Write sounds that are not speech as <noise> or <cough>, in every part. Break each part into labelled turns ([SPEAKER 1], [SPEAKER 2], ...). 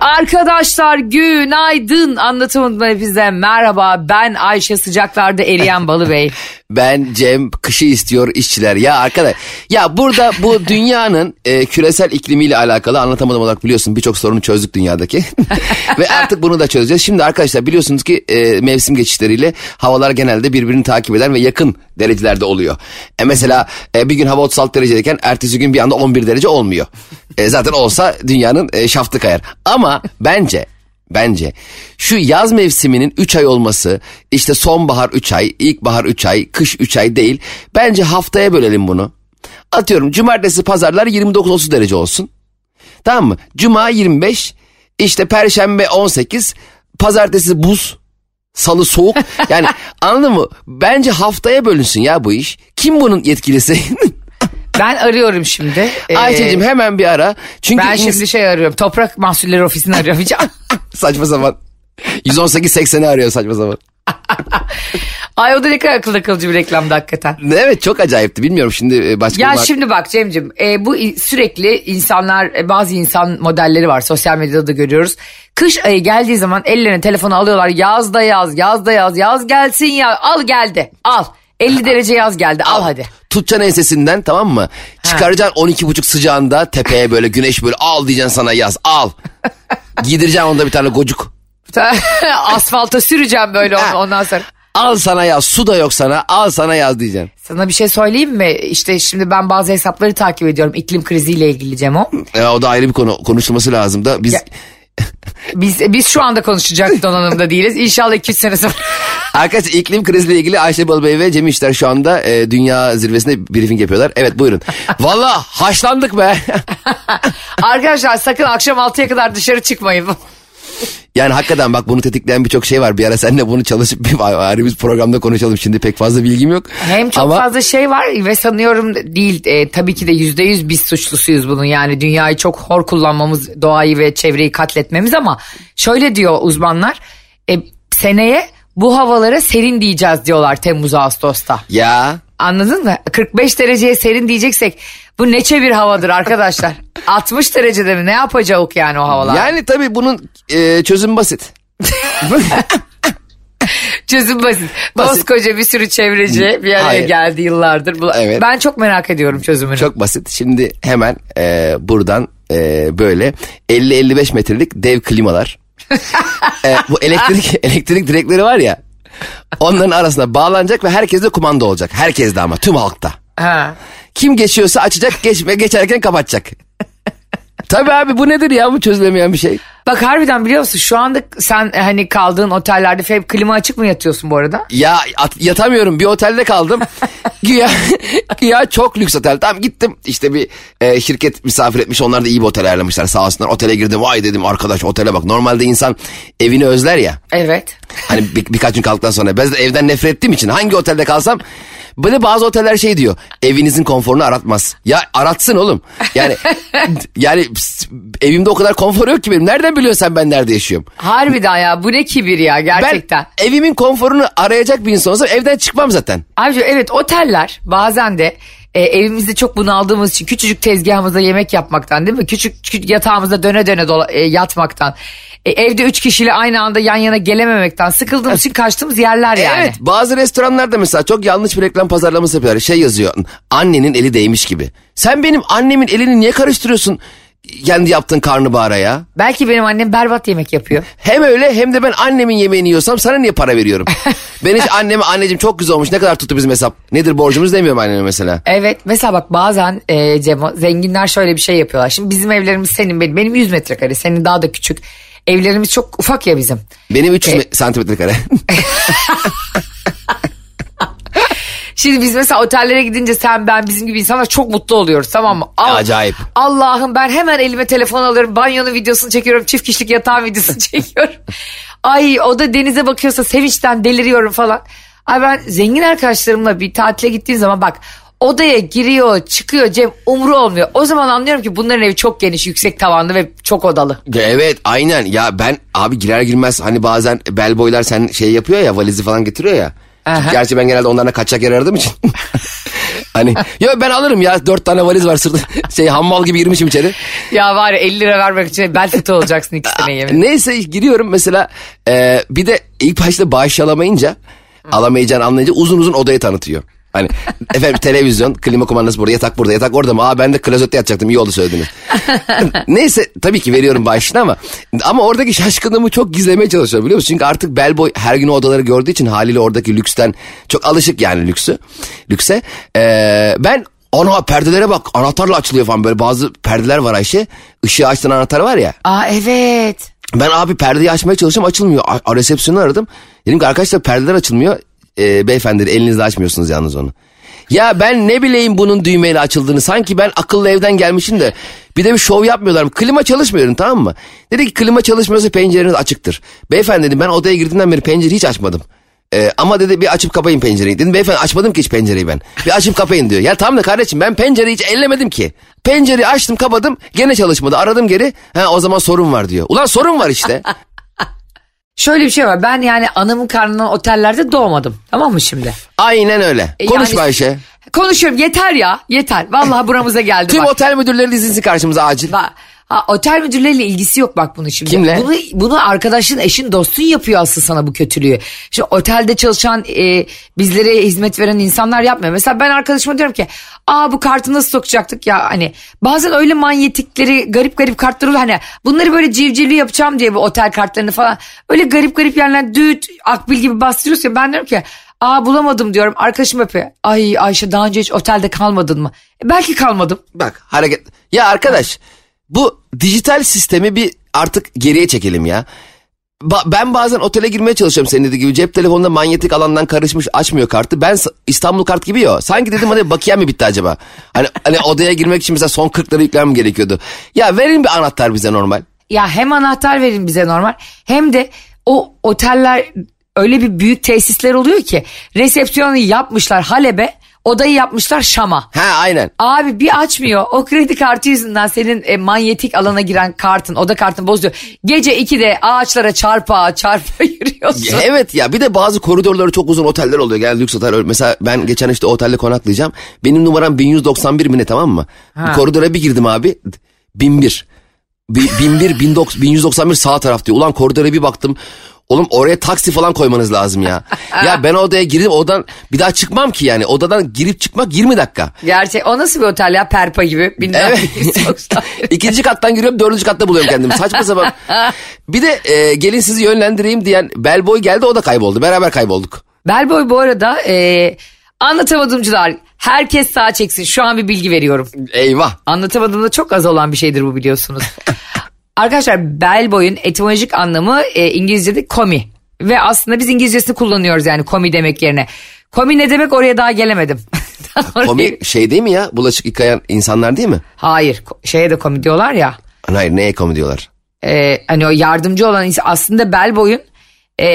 [SPEAKER 1] Arkadaşlar günaydın anlatamadım hepinize merhaba ben Ayşe sıcaklarda eriyen Balı Bey. <laughs>
[SPEAKER 2] Ben Cem kışı istiyor işçiler. Ya arkadaş ya burada bu <laughs> dünyanın e, küresel iklimiyle alakalı anlatamadım olarak biliyorsun birçok sorunu çözdük dünyadaki. <laughs> Ve artık bunu da çözeceğiz. Şimdi arkadaşlar biliyorsunuz ki e, mevsim geçişleriyle havalar genelde birbirini takip eden ve yakın derecelerde oluyor. E, mesela e, bir gün hava 36 derecedeyken ertesi gün bir anda 11 derece olmuyor. E, zaten olsa dünyanın e, şaftı kayar. Ama bence Bence şu yaz mevsiminin 3 ay olması işte sonbahar 3 ay, ilkbahar 3 ay, kış 3 ay değil. Bence haftaya bölelim bunu. Atıyorum cumartesi pazarlar 29-30 derece olsun. Tamam mı? Cuma 25, işte perşembe 18, pazartesi buz, salı soğuk. <laughs> Yani anladın mı? Bence haftaya bölünsün ya bu iş. Kim bunun yetkilisi? <laughs>
[SPEAKER 1] Ben arıyorum şimdi. Ee,
[SPEAKER 2] hemen bir ara. Çünkü
[SPEAKER 1] ben
[SPEAKER 2] ins-
[SPEAKER 1] şimdi şey arıyorum Toprak Mahsulleri Ofisi'ni arayacağım. <laughs>
[SPEAKER 2] saçma sapan. 118-80'i arıyor saçma sapan. <laughs>
[SPEAKER 1] Ay o da ne kadar akıllı akılcı bir reklamdı hakikaten.
[SPEAKER 2] Evet çok acayipti bilmiyorum şimdi e, başka
[SPEAKER 1] Ya
[SPEAKER 2] bir mar-
[SPEAKER 1] şimdi bak Cem'cim e, bu sürekli insanlar e, bazı insan modelleri var sosyal medyada da görüyoruz. Kış ayı geldiği zaman ellerine telefonu alıyorlar yaz da yaz yaz da yaz yaz gelsin ya al geldi al 50 derece yaz geldi al hadi.
[SPEAKER 2] Tutacaksın ensesinden tamam mı? Çıkaracaksın 12.5 sıcağında tepeye böyle güneş böyle al diyeceksin sana yaz al. Giydireceksin onda bir tane gocuk. <laughs>
[SPEAKER 1] Asfalta süreceğim böyle onu,
[SPEAKER 2] Ha.
[SPEAKER 1] ondan sonra.
[SPEAKER 2] Al sana yaz su da yok sana al sana yaz diyeceksin.
[SPEAKER 1] Sana bir şey söyleyeyim mi? İşte şimdi ben bazı hesapları takip ediyorum iklim kriziyle ilgili Cemo.
[SPEAKER 2] E, o da ayrı bir konu konuşulması lazım da biz...
[SPEAKER 1] Ya- Biz biz şu anda konuşacak <laughs> donanımda değiliz. İnşallah 2 sene sonra.
[SPEAKER 2] Arkadaşlar iklim kriziyle ilgili Ayşe Balıbey ve Cem İşler şu anda e, dünya zirvesinde briefing yapıyorlar. Evet buyurun. <laughs> Valla haşlandık be.
[SPEAKER 1] Arkadaşlar sakın akşam 6'ya kadar dışarı çıkmayın.
[SPEAKER 2] Yani hakikaten bak bunu tetikleyen birçok şey var. Bir ara seninle bunu çalışıp bir ayrı bir programda konuşalım. Şimdi pek fazla bilgim yok.
[SPEAKER 1] Hem çok
[SPEAKER 2] Ama
[SPEAKER 1] fazla şey var ve sanıyorum değil e, tabii ki de yüzde yüz biz suçlusuyuz bunun yani dünyayı çok hor kullanmamız doğayı ve çevreyi katletmemiz ama şöyle diyor uzmanlar e, seneye bu havalara serin diyeceğiz diyorlar Temmuz Ağustos'ta.
[SPEAKER 2] ya
[SPEAKER 1] Anladın mı? 45 dereceye serin diyeceksek bu neçe bir havadır arkadaşlar. <laughs> 60 derecede mi ne yapacağız yani o havalar?
[SPEAKER 2] yani tabii bunun e, çözümü basit. <laughs>
[SPEAKER 1] Çözüm basit.
[SPEAKER 2] Basit.
[SPEAKER 1] Koskoca bir sürü çevreci bir araya
[SPEAKER 2] Hayır.
[SPEAKER 1] geldi yıllardır.
[SPEAKER 2] Evet.
[SPEAKER 1] Ben çok merak ediyorum çözümünü.
[SPEAKER 2] Çok basit. Şimdi hemen e, buradan e, böyle 50-55 metrelik dev klimalar. <laughs> E, bu elektrik elektrik direkleri var ya. Onların arasına bağlanacak ve herkeste kumanda olacak. Herkeste ama tüm halkta.
[SPEAKER 1] Ha.
[SPEAKER 2] Kim geçiyorsa açacak geçme geçerken kapatacak. Tabii abi bu nedir ya bu çözülemeyen bir şey.
[SPEAKER 1] Bak harbiden biliyor musun şu anda sen e, hani kaldığın otellerde hep klima açık mı yatıyorsun bu arada?
[SPEAKER 2] Ya at- yatamıyorum bir otelde kaldım. <laughs> güya, güya çok lüks otel. Tamam gittim işte bir e, şirket misafir etmiş onlar da iyi bir otel ayarlamışlar sağ olsunlar. Otele girdim vay dedim arkadaş otele bak. Normalde insan evini özler ya.
[SPEAKER 1] Evet.
[SPEAKER 2] Hani bir, birkaç gün kaldıktan sonra ben de evden nefret ettiğim için hangi otelde kalsam böyle bazı oteller şey diyor evinizin konforunu aratmaz. Ya aratsın oğlum. Yani <laughs> yani pst, evimde o kadar konfor yok ki benim. Nereden biliyorsun sen ben nerede yaşıyorum?
[SPEAKER 1] Harbiden ya bu ne kibir ya gerçekten.
[SPEAKER 2] Ben evimin konforunu arayacak bir insan olsam evden çıkmam zaten.
[SPEAKER 1] Ayrıca evet oteller bazen de e, evimizde çok bunaldığımız için küçücük tezgahımızda yemek yapmaktan değil mi? Küçük, küçük yatağımızda döne döne dola- e, yatmaktan. E, evde üç kişiyle aynı anda yan yana gelememekten sıkıldığımız için kaçtığımız yerler yani.
[SPEAKER 2] Evet bazı restoranlarda mesela çok yanlış bir reklam pazarlaması yapıyorlar. Şey yazıyor annenin eli değmiş gibi. Sen benim annemin elini niye karıştırıyorsun kendi yaptığın karnabahara ya?
[SPEAKER 1] Belki benim annem berbat yemek yapıyor.
[SPEAKER 2] Hem öyle hem de ben annemin yemeğini yiyorsam sana niye para veriyorum? <laughs> ben hiç anneme anneciğim çok güzel olmuş ne kadar tuttu bizim hesap. Nedir borcumuz demiyorum anneme mesela.
[SPEAKER 1] Evet mesela bak bazen e, Cemo zenginler şöyle bir şey yapıyorlar. Şimdi bizim evlerimiz senin benim, benim 100 metrekare senin daha da küçük. Evlerimiz çok ufak ya bizim.
[SPEAKER 2] Benim 300 me- santimetre kare. <laughs>
[SPEAKER 1] Şimdi biz mesela otellere gidince sen ben bizim gibi insanlar çok mutlu oluyoruz tamam mı? Al-
[SPEAKER 2] Acayip.
[SPEAKER 1] Allah'ım ben hemen elime telefon alıyorum. Banyonun videosunu çekiyorum. Çift kişilik yatağın videosunu <laughs> çekiyorum. Ay o da denize bakıyorsa sevinçten deliriyorum falan. Ay ben zengin arkadaşlarımla bir tatile gittiğim zaman bak Odaya giriyor çıkıyor Cem umru olmuyor. O zaman anlıyorum ki bunların evi çok geniş yüksek tavanlı ve çok odalı.
[SPEAKER 2] Evet aynen ya ben abi girer girmez hani bazen bel boylar sen şey yapıyor ya valizi falan getiriyor ya.
[SPEAKER 1] Aha.
[SPEAKER 2] Gerçi ben genelde onlarla kaçacak yer aradığım için. <laughs> hani yo ben alırım ya dört tane valiz var sırtı <laughs> şey hammal gibi girmişim içeri.
[SPEAKER 1] Ya var ya 50 lira vermek için bel fıtığı olacaksın iki sene <laughs> yemin.
[SPEAKER 2] Neyse giriyorum mesela e, bir de ilk başta bağış alamayınca alamayacağını anlayınca uzun uzun odayı tanıtıyor. Hani efendim televizyon, klima kumandası burada, yatak burada, yatak orada mı? Aa ben de klozette yatacaktım iyi oldu söylediniz. <laughs> Neyse tabii ki veriyorum bağışını ama ama oradaki şaşkınlığımı çok gizlemeye çalışıyorum biliyor musun? Çünkü artık bellboy her gün o odaları gördüğü için haliyle oradaki lüksten çok alışık yani lüksü. Lükse. Ee, ben ana perdelere bak anahtarla açılıyor falan böyle bazı perdeler var Ayşe. Işığı açtığın anahtar var ya.
[SPEAKER 1] Aa evet.
[SPEAKER 2] Ben abi perdeyi açmaya çalışıyorum açılmıyor. A, a- resepsiyonu aradım. Dedim ki arkadaşlar perdeler açılmıyor. Ee, beyefendi elinizle açmıyorsunuz yalnız onu. Ya ben ne bileyim bunun düğmeyle açıldığını. Sanki ben akıllı evden gelmişim de. Bir de bir şov yapmıyorlar. Klima çalışmıyor tamam mı? Dedi ki klima çalışmıyorsa pencereniz açıktır. Beyefendi dedim ben odaya girdiğimden beri pencereyi hiç açmadım. Ee, ama dedi bir açıp kapayın pencereyi. Dedim beyefendi açmadım ki hiç pencereyi ben. Bir açıp kapayın diyor. Ya tamam da kardeşim ben pencereyi hiç ellemedim ki. Pencereyi açtım kapadım gene çalışmadı. Aradım geri. Ha o zaman sorun var diyor. Ulan sorun var işte. <laughs>
[SPEAKER 1] Şöyle bir şey var ben yani anamın karnından otellerde doğmadım tamam mı şimdi?
[SPEAKER 2] Aynen öyle.
[SPEAKER 1] E,
[SPEAKER 2] Konuşma
[SPEAKER 1] yani-
[SPEAKER 2] Ayşe.
[SPEAKER 1] Konuşuyorum yeter ya yeter. Vallahi buramıza geldi
[SPEAKER 2] Tüm
[SPEAKER 1] bak.
[SPEAKER 2] otel müdürleri dizilsin karşımıza acil.
[SPEAKER 1] Bak, ha, otel müdürleriyle ilgisi yok bak bunun şimdi.
[SPEAKER 2] Kimle?
[SPEAKER 1] Bunu, bunu arkadaşın, eşin, dostun yapıyor aslında sana bu kötülüğü. Şimdi otelde çalışan, e, bizlere hizmet veren insanlar yapmıyor. Mesela ben arkadaşıma diyorum ki, aa bu kartı nasıl sokacaktık ya hani. Bazen öyle manyetikleri, garip garip kartlar oluyor. Hani bunları böyle civcivli yapacağım diye bu otel kartlarını falan. Öyle garip garip yerler düğüt, akbil gibi bastırıyorsun. Ben diyorum ki, aa bulamadım diyorum. Arkadaşım yapıyor. Ay Ayşe daha önce hiç otelde kalmadın mı? E, belki kalmadım.
[SPEAKER 2] Bak hareket. Ya arkadaş bu dijital sistemi bir artık geriye çekelim ya. Ba- ben bazen otele girmeye çalışıyorum senin dediğin gibi. Cep telefonunda manyetik alandan karışmış açmıyor kartı. Ben İstanbul kart gibi ya. Sanki dedim hani bakiyem mi bitti acaba? Hani, hani odaya girmek için mesela son 40 lira yüklemem gerekiyordu. Ya verin bir anahtar bize normal.
[SPEAKER 1] Ya hem anahtar verin bize normal hem de o oteller öyle bir büyük tesisler oluyor ki resepsiyonu yapmışlar Halep'e odayı yapmışlar Şam'a.
[SPEAKER 2] Ha aynen.
[SPEAKER 1] Abi bir açmıyor. O kredi kartı yüzünden senin e, manyetik alana giren kartın, oda kartın bozuyor. Gece 2'de ağaçlara çarpa çarpa <laughs> yürüyorsun.
[SPEAKER 2] Evet ya bir de bazı koridorları çok uzun oteller oluyor. Genelde lüks otel. Mesela ben geçen işte otelde konaklayacağım. Benim numaram 1191 mi ne tamam mı?
[SPEAKER 1] Ha.
[SPEAKER 2] Koridora bir girdim abi. 1001. Bi- 1001, 19 1191 sağ taraf diyor. Ulan koridora bir baktım. Oğlum oraya taksi falan koymanız lazım ya. <laughs> ya ben odaya girdim odadan bir daha çıkmam ki yani. Odadan girip çıkmak 20 dakika.
[SPEAKER 1] Gerçek o nasıl bir otel ya Perpa gibi.
[SPEAKER 2] Evet. <laughs> <laughs> İkinci kattan giriyorum dördüncü katta buluyorum kendimi. Saçma sapan. Bir de e, gelin sizi yönlendireyim diyen bellboy geldi o da kayboldu. Beraber kaybolduk.
[SPEAKER 1] Bellboy bu arada e, anlatamadımcılar herkes sağa çeksin. Şu an bir bilgi veriyorum.
[SPEAKER 2] Eyvah.
[SPEAKER 1] Anlatamadığımda çok az olan bir şeydir bu biliyorsunuz. Arkadaşlar bellboy'un etimolojik anlamı e, İngilizce'de komi. Ve aslında biz İngilizcesini kullanıyoruz yani komi demek yerine. Komi ne demek oraya daha gelemedim. <laughs>
[SPEAKER 2] Komi şey değil mi ya? Bulaşık yıkayan insanlar değil mi?
[SPEAKER 1] Hayır şeye de komi diyorlar ya.
[SPEAKER 2] Hayır neye komi diyorlar?
[SPEAKER 1] E, hani o yardımcı olan insan aslında bellboy'un e,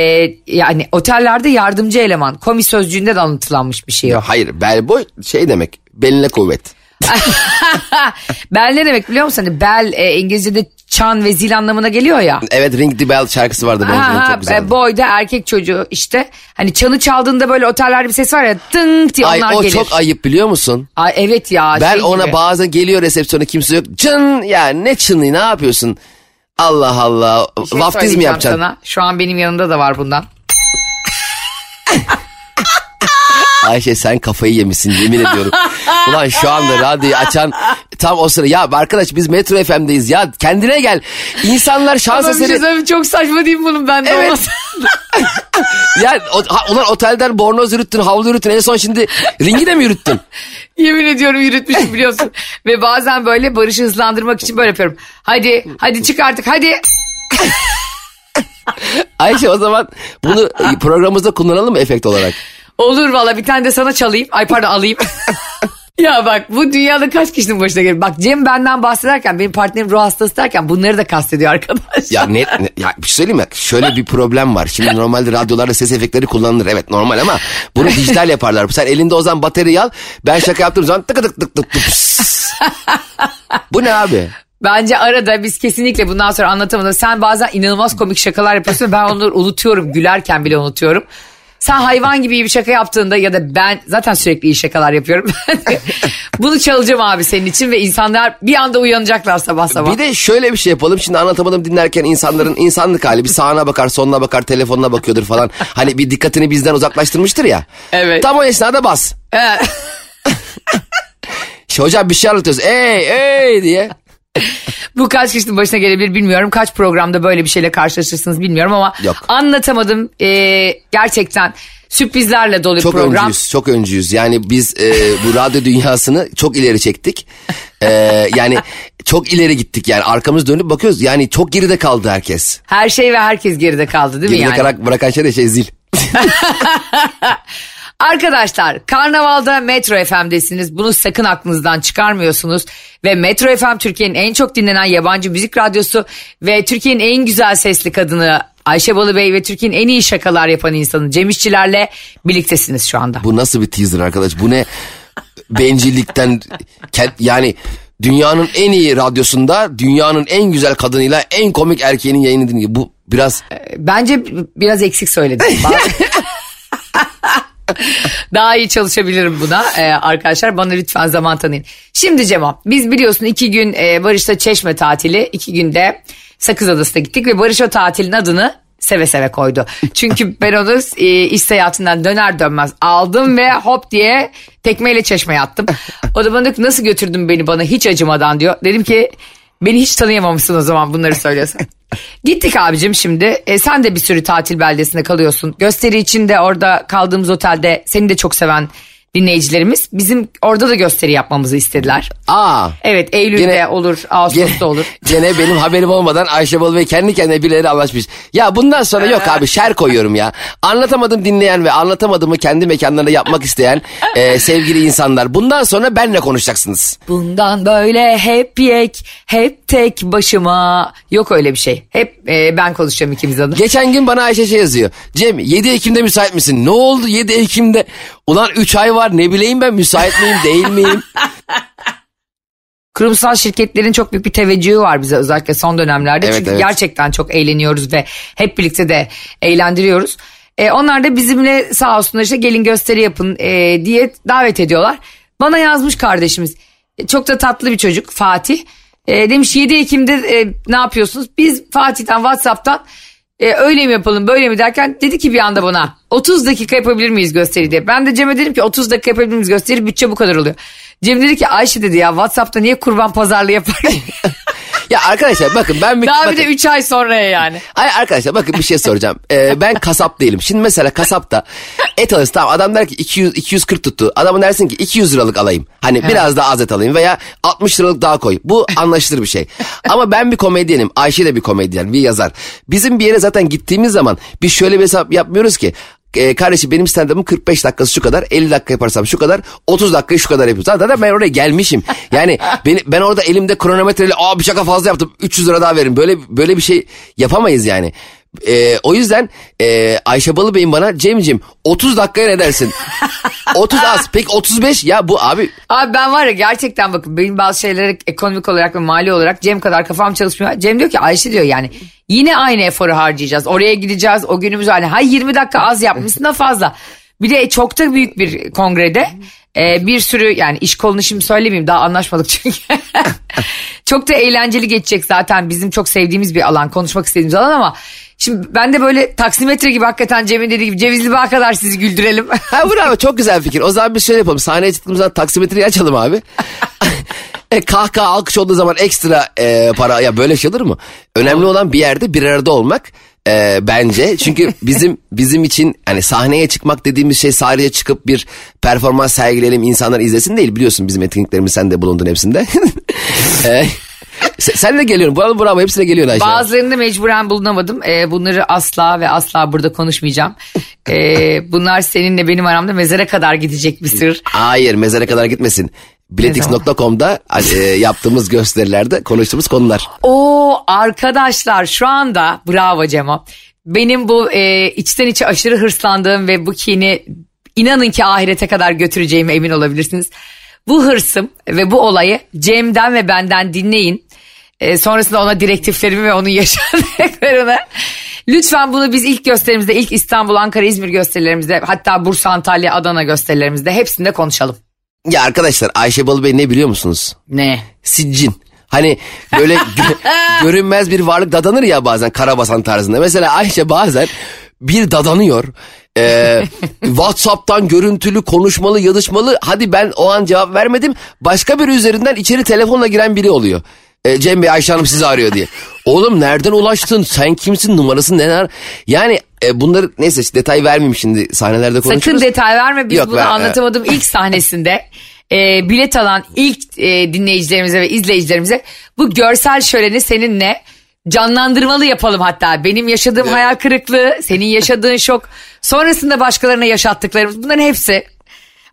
[SPEAKER 1] yani otellerde yardımcı eleman. Komi sözcüğünde de anlatılanmış bir şey o.
[SPEAKER 2] Hayır bellboy şey demek beline kuvvet. <laughs>
[SPEAKER 1] Bel ne demek biliyor musun? Hani bel e, İngilizce'de çan ve zil anlamına geliyor ya.
[SPEAKER 2] Evet Ring the Bell şarkısı vardı benim
[SPEAKER 1] Ha,
[SPEAKER 2] çok güzeldi.
[SPEAKER 1] e, boy da erkek çocuğu işte. Hani çanı çaldığında böyle otellerde bir ses var ya tınk diye
[SPEAKER 2] Ay
[SPEAKER 1] onlar
[SPEAKER 2] o
[SPEAKER 1] gelir.
[SPEAKER 2] çok ayıp biliyor musun?
[SPEAKER 1] Ay, evet ya.
[SPEAKER 2] Ben
[SPEAKER 1] şey
[SPEAKER 2] ona
[SPEAKER 1] gibi.
[SPEAKER 2] bazen geliyor resepsiyona kimse yok. Çın ya ne çını ne yapıyorsun? Allah Allah.
[SPEAKER 1] Bir şey
[SPEAKER 2] Vaftiz mi yapacaksın?
[SPEAKER 1] Sana. Şu an benim yanımda da var bundan.
[SPEAKER 2] Ayşe sen kafayı yemişsin yemin ediyorum. <laughs> Ulan şu anda radyoyu açan tam o sıra ya arkadaş biz Metro FM'deyiz ya kendine gel. İnsanlar şans
[SPEAKER 1] Ama
[SPEAKER 2] eseri
[SPEAKER 1] söyleyeyim, çok saçma değil bunun bende
[SPEAKER 2] Evet.
[SPEAKER 1] olması? <laughs>
[SPEAKER 2] ya o, ha, ulan otelden bornoz yürüttün havlu yürüttün en son şimdi ringi de mi yürüttün? <laughs>
[SPEAKER 1] Yemin ediyorum yürütmüşüm biliyorsun. Ve bazen böyle Barış'ı hızlandırmak için böyle yapıyorum. Hadi hadi çık artık hadi. <laughs>
[SPEAKER 2] Ayşe o zaman bunu programımızda kullanalım mı efekt olarak?
[SPEAKER 1] Olur valla bir tane de sana çalayım. Ay pardon alayım. <laughs> Ya bak bu dünyada kaç kişinin başına gelir. Bak Cem benden bahsederken benim partnerim ruh hastası derken bunları da kastediyor arkadaş.
[SPEAKER 2] Ya <laughs> ne, ne ya bir şey söyleyeyim mi? Şöyle bir problem var. Şimdi normalde radyolarda ses efektleri kullanılır. Evet normal ama bunu dijital yaparlar. Sen elinde o zaman batarya al. Ben şaka yaptığım zaman tık tık tık tık tık. Bu ne abi?
[SPEAKER 1] Bence arada biz kesinlikle bundan sonra anlatamadık. Sen bazen inanılmaz komik şakalar yapıyorsun. Ben onları unutuyorum. Gülerken bile unutuyorum. Sen hayvan gibi bir şaka yaptığında ya da ben zaten sürekli iyi şakalar yapıyorum. <laughs> Bunu çalacağım abi senin için ve insanlar bir anda uyanacaklar sabah sabah.
[SPEAKER 2] Bir de şöyle bir şey yapalım. Şimdi anlatamadım dinlerken insanların insanlık hali bir sağına bakar, soluna bakar, telefonuna bakıyordur falan. Hani bir dikkatini bizden uzaklaştırmıştır ya.
[SPEAKER 1] Evet.
[SPEAKER 2] Tam o esnada bas.
[SPEAKER 1] Evet. <laughs>
[SPEAKER 2] Hocam bir şey anlatıyoruz. Ey ey diye.
[SPEAKER 1] Bu kaç kişinin başına gelebilir bilmiyorum. Kaç programda böyle bir şeyle karşılaşırsınız bilmiyorum ama
[SPEAKER 2] Yok.
[SPEAKER 1] anlatamadım. Ee, gerçekten sürprizlerle dolu bir
[SPEAKER 2] Çok
[SPEAKER 1] program.
[SPEAKER 2] öncüyüz, çok öncüyüz. Yani biz e, bu radyo dünyasını çok ileri çektik. E, yani çok ileri gittik yani arkamız dönüp bakıyoruz. Yani çok geride kaldı herkes.
[SPEAKER 1] Her şey ve herkes geride kaldı değil mi
[SPEAKER 2] Geride
[SPEAKER 1] yani?
[SPEAKER 2] kalan, bırakan şey de şey zil. <laughs>
[SPEAKER 1] Arkadaşlar Karnaval'da Metro FM'desiniz. Bunu sakın aklınızdan çıkarmıyorsunuz. Ve Metro FM Türkiye'nin en çok dinlenen yabancı müzik radyosu ve Türkiye'nin en güzel sesli kadını Ayşe Balıbey ve Türkiye'nin en iyi şakalar yapan insanı Cem İşçilerle birliktesiniz şu anda.
[SPEAKER 2] Bu nasıl bir teaser arkadaş? Bu ne bencillikten yani dünyanın en iyi radyosunda dünyanın en güzel kadınıyla en komik erkeğinin yayını dinliyor. Bu biraz
[SPEAKER 1] Bence biraz eksik söyledim. <laughs> <laughs> <laughs> Daha iyi çalışabilirim buna Ee, arkadaşlar. Bana lütfen zaman tanıyın. Şimdi Cemo biz biliyorsun iki gün e, Barış'ta Çeşme tatili iki günde Sakız Adası'na gittik ve Barış o tatilin adını seve seve koydu. Çünkü <laughs> ben onu e, iş seyahatinden döner dönmez aldım ve hop diye tekmeyle çeşmeye attım. O da bana diyor ki nasıl götürdün beni bana hiç acımadan diyor. Dedim ki beni hiç tanıyamamışsın o zaman bunları söylüyorsan. <laughs> Gittik abicim şimdi. E, sen de bir sürü tatil beldesinde kalıyorsun. Gösteri için de orada kaldığımız otelde seni de çok seven dinleyicilerimiz bizim orada da gösteri yapmamızı istediler.
[SPEAKER 2] aa
[SPEAKER 1] Evet Eylül'de
[SPEAKER 2] Gene-
[SPEAKER 1] olur, Ağustos'ta olur. <laughs>
[SPEAKER 2] Gene benim haberim olmadan Ayşe Balıbey kendi kendine birileri anlaşmış. Ya bundan sonra yok abi şer koyuyorum ya. Anlatamadım dinleyen ve anlatamadığımı kendi mekanlarında yapmak isteyen e, sevgili insanlar. Bundan sonra benle konuşacaksınız.
[SPEAKER 1] Bundan böyle hep yek, hep tek başıma. Yok öyle bir şey. Hep e, ben konuşacağım ikimiz adına.
[SPEAKER 2] Geçen gün bana Ayşe şey yazıyor. Cem 7 Ekim'de müsait misin? Ne oldu 7 Ekim'de? Ulan 3 ay var ne bileyim ben müsait miyim değil miyim? <laughs>
[SPEAKER 1] Kurumsal şirketlerin çok büyük bir teveccühü var bize özellikle son dönemlerde.
[SPEAKER 2] Evet,
[SPEAKER 1] Çünkü
[SPEAKER 2] evet.
[SPEAKER 1] gerçekten çok eğleniyoruz ve hep birlikte de eğlendiriyoruz. E, onlar da bizimle sağ olsunlar işte gelin gösteri yapın e, diye davet ediyorlar. Bana yazmış kardeşimiz. E, çok da tatlı bir çocuk Fatih. E, demiş 7 Ekim'de e, ne yapıyorsunuz? Biz Fatih'ten Whatsapp'tan e, öyle mi yapalım böyle mi derken dedi ki bir anda bana 30 dakika yapabilir miyiz gösteri diye. Ben de Cem'e dedim ki 30 dakika yapabilir miyiz gösteri bütçe bu kadar oluyor. Cem dedi ki Ayşe dedi ya Whatsapp'ta niye kurban pazarlığı yapar? <laughs>
[SPEAKER 2] ya arkadaşlar bakın ben bir...
[SPEAKER 1] Daha
[SPEAKER 2] bakın,
[SPEAKER 1] bir de 3 ay sonraya yani.
[SPEAKER 2] Ay arkadaşlar bakın bir şey soracağım. Ee, ben kasap değilim. Şimdi mesela kasapta et alırsın tamam adam der ki 200 240 tuttu. Adamın dersin ki 200 liralık alayım. Hani biraz daha az et alayım veya 60 liralık daha koy. Bu <laughs> anlaşılır bir şey. Ama ben bir komedyenim. Ayşe de bir komedyen, bir yazar. Bizim bir yere zaten gittiğimiz zaman biz şöyle bir hesap yapmıyoruz ki e, kardeşim benim stand-up'ım 45 dakikası şu kadar 50 dakika yaparsam şu kadar 30 dakikayı şu kadar yapıyorum. Zaten ben oraya gelmişim. Yani <laughs> beni, ben orada elimde kronometreyle aa bir şaka fazla yaptım 300 lira daha verin. Böyle böyle bir şey yapamayız yani. E, o yüzden e, Ayşe Balıbey'in bana Cem'cim 30 dakikaya ne dersin? <laughs> 30 az. <laughs> Peki 35 ya bu abi
[SPEAKER 1] Abi ben var ya gerçekten bakın benim bazı şeylere ekonomik olarak ve mali olarak Cem kadar kafam çalışmıyor. Cem diyor ki Ayşe diyor yani yine aynı eforu harcayacağız. Oraya gideceğiz o günümüz aynı. Hay 20 dakika az yapmışsın da fazla. Bir de çok da büyük bir kongrede e, bir sürü yani iş kolunu şimdi söylemeyeyim daha anlaşmadık çünkü. <laughs> çok da eğlenceli geçecek zaten bizim çok sevdiğimiz bir alan konuşmak istediğimiz alan ama Şimdi ben de böyle taksimetre gibi hakikaten Cem'in dediği gibi Cevizli Bağ kadar sizi güldürelim. <laughs>
[SPEAKER 2] Ha bravo çok güzel fikir. O zaman biz şöyle yapalım. Sahneye çıktığımızda taksimetreyi açalım abi. <laughs> e, kahkaha alkış olduğu zaman ekstra e, para ya böyle şey olur mu? Önemli olan bir yerde bir arada olmak e, bence. Çünkü bizim bizim için hani sahneye çıkmak dediğimiz şey sahneye çıkıp bir performans sergileyelim insanlar izlesin değil. Biliyorsun bizim etkinliklerimiz sen de bulundun hepsinde. <laughs> e, Sen, sen de geliyorsun. Bravo bravo hepsine geliyorsun Ayşe.
[SPEAKER 1] Bazılarını mecburen bulunamadım. Ee, bunları asla ve asla burada konuşmayacağım. Ee, bunlar seninle benim aramda mezara kadar gidecek bir sır.
[SPEAKER 2] Hayır mezara kadar gitmesin. Biletix.com'da e, yaptığımız gösterilerde konuştuğumuz konular.
[SPEAKER 1] O arkadaşlar şu anda bravo Cemo. Benim bu e, içten içe aşırı hırslandığım ve bu kini inanın ki ahirete kadar götüreceğime emin olabilirsiniz. Bu hırsım ve bu olayı Cem'den ve benden dinleyin. E, sonrasında ona direktiflerimi ve onun <laughs> yaşadıklarını. Lütfen bunu biz ilk gösterimizde, ilk İstanbul, Ankara, İzmir gösterilerimizde, hatta Bursa, Antalya, Adana gösterilerimizde hepsinde konuşalım.
[SPEAKER 2] Ya arkadaşlar Ayşe Balıbey ne biliyor musunuz?
[SPEAKER 1] Ne?
[SPEAKER 2] Siccin. Hani böyle <laughs> gö- görünmez bir varlık dadanır ya bazen karabasan tarzında. Mesela Ayşe bazen bir dadanıyor. Ee, <laughs> Whatsapp'tan görüntülü konuşmalı yazışmalı. Hadi ben o an cevap vermedim. Başka biri üzerinden içeri telefonla giren biri oluyor. Ee, Cem Bey Ayşe Hanım sizi arıyor diye. Oğlum nereden ulaştın? Sen kimsin? Numarası neler? Yani e, bunları neyse detay vermeyeyim şimdi sahnelerde konuşuruz.
[SPEAKER 1] Sakın detay verme biz
[SPEAKER 2] Yok,
[SPEAKER 1] bunu
[SPEAKER 2] ver-
[SPEAKER 1] anlatamadığım ilk sahnesinde e, bilet alan ilk e, dinleyicilerimize ve izleyicilerimize bu görsel şöleni seninle canlandırmalı yapalım hatta. Benim yaşadığım hayal kırıklığı, senin yaşadığın şok, sonrasında başkalarına yaşattıklarımız bunların hepsi.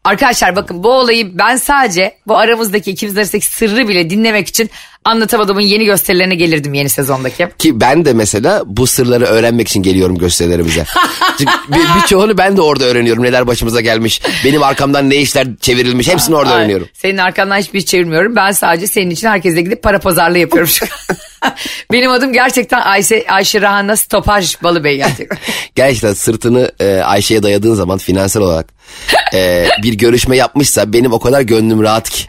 [SPEAKER 1] Arkadaşlar bakın bu olayı ben sadece bu aramızdaki ikimiz arasındaki sırrı bile dinlemek için anlatamadığımın yeni gösterilerine gelirdim yeni sezondaki.
[SPEAKER 2] Ki ben de mesela bu sırları öğrenmek için geliyorum gösterilerimize. <laughs> Çünkü bir, birçoğunu ben de orada öğreniyorum. Neler başımıza gelmiş. Benim arkamdan ne işler çevrilmiş. Hepsini orada
[SPEAKER 1] Ay,
[SPEAKER 2] öğreniyorum.
[SPEAKER 1] Senin arkandan hiçbir şey çevirmiyorum. Ben sadece senin için herkesle gidip para pazarlığı yapıyorum şu. <laughs> Benim adım gerçekten Ayşe, Ayşe Rahan'la Stopaj Balıbey gerçekten. <laughs>
[SPEAKER 2] Gerçekten sırtını e, Ayşe'ye dayadığın zaman finansal olarak e, bir görüşme yapmışsa benim o kadar gönlüm rahat ki.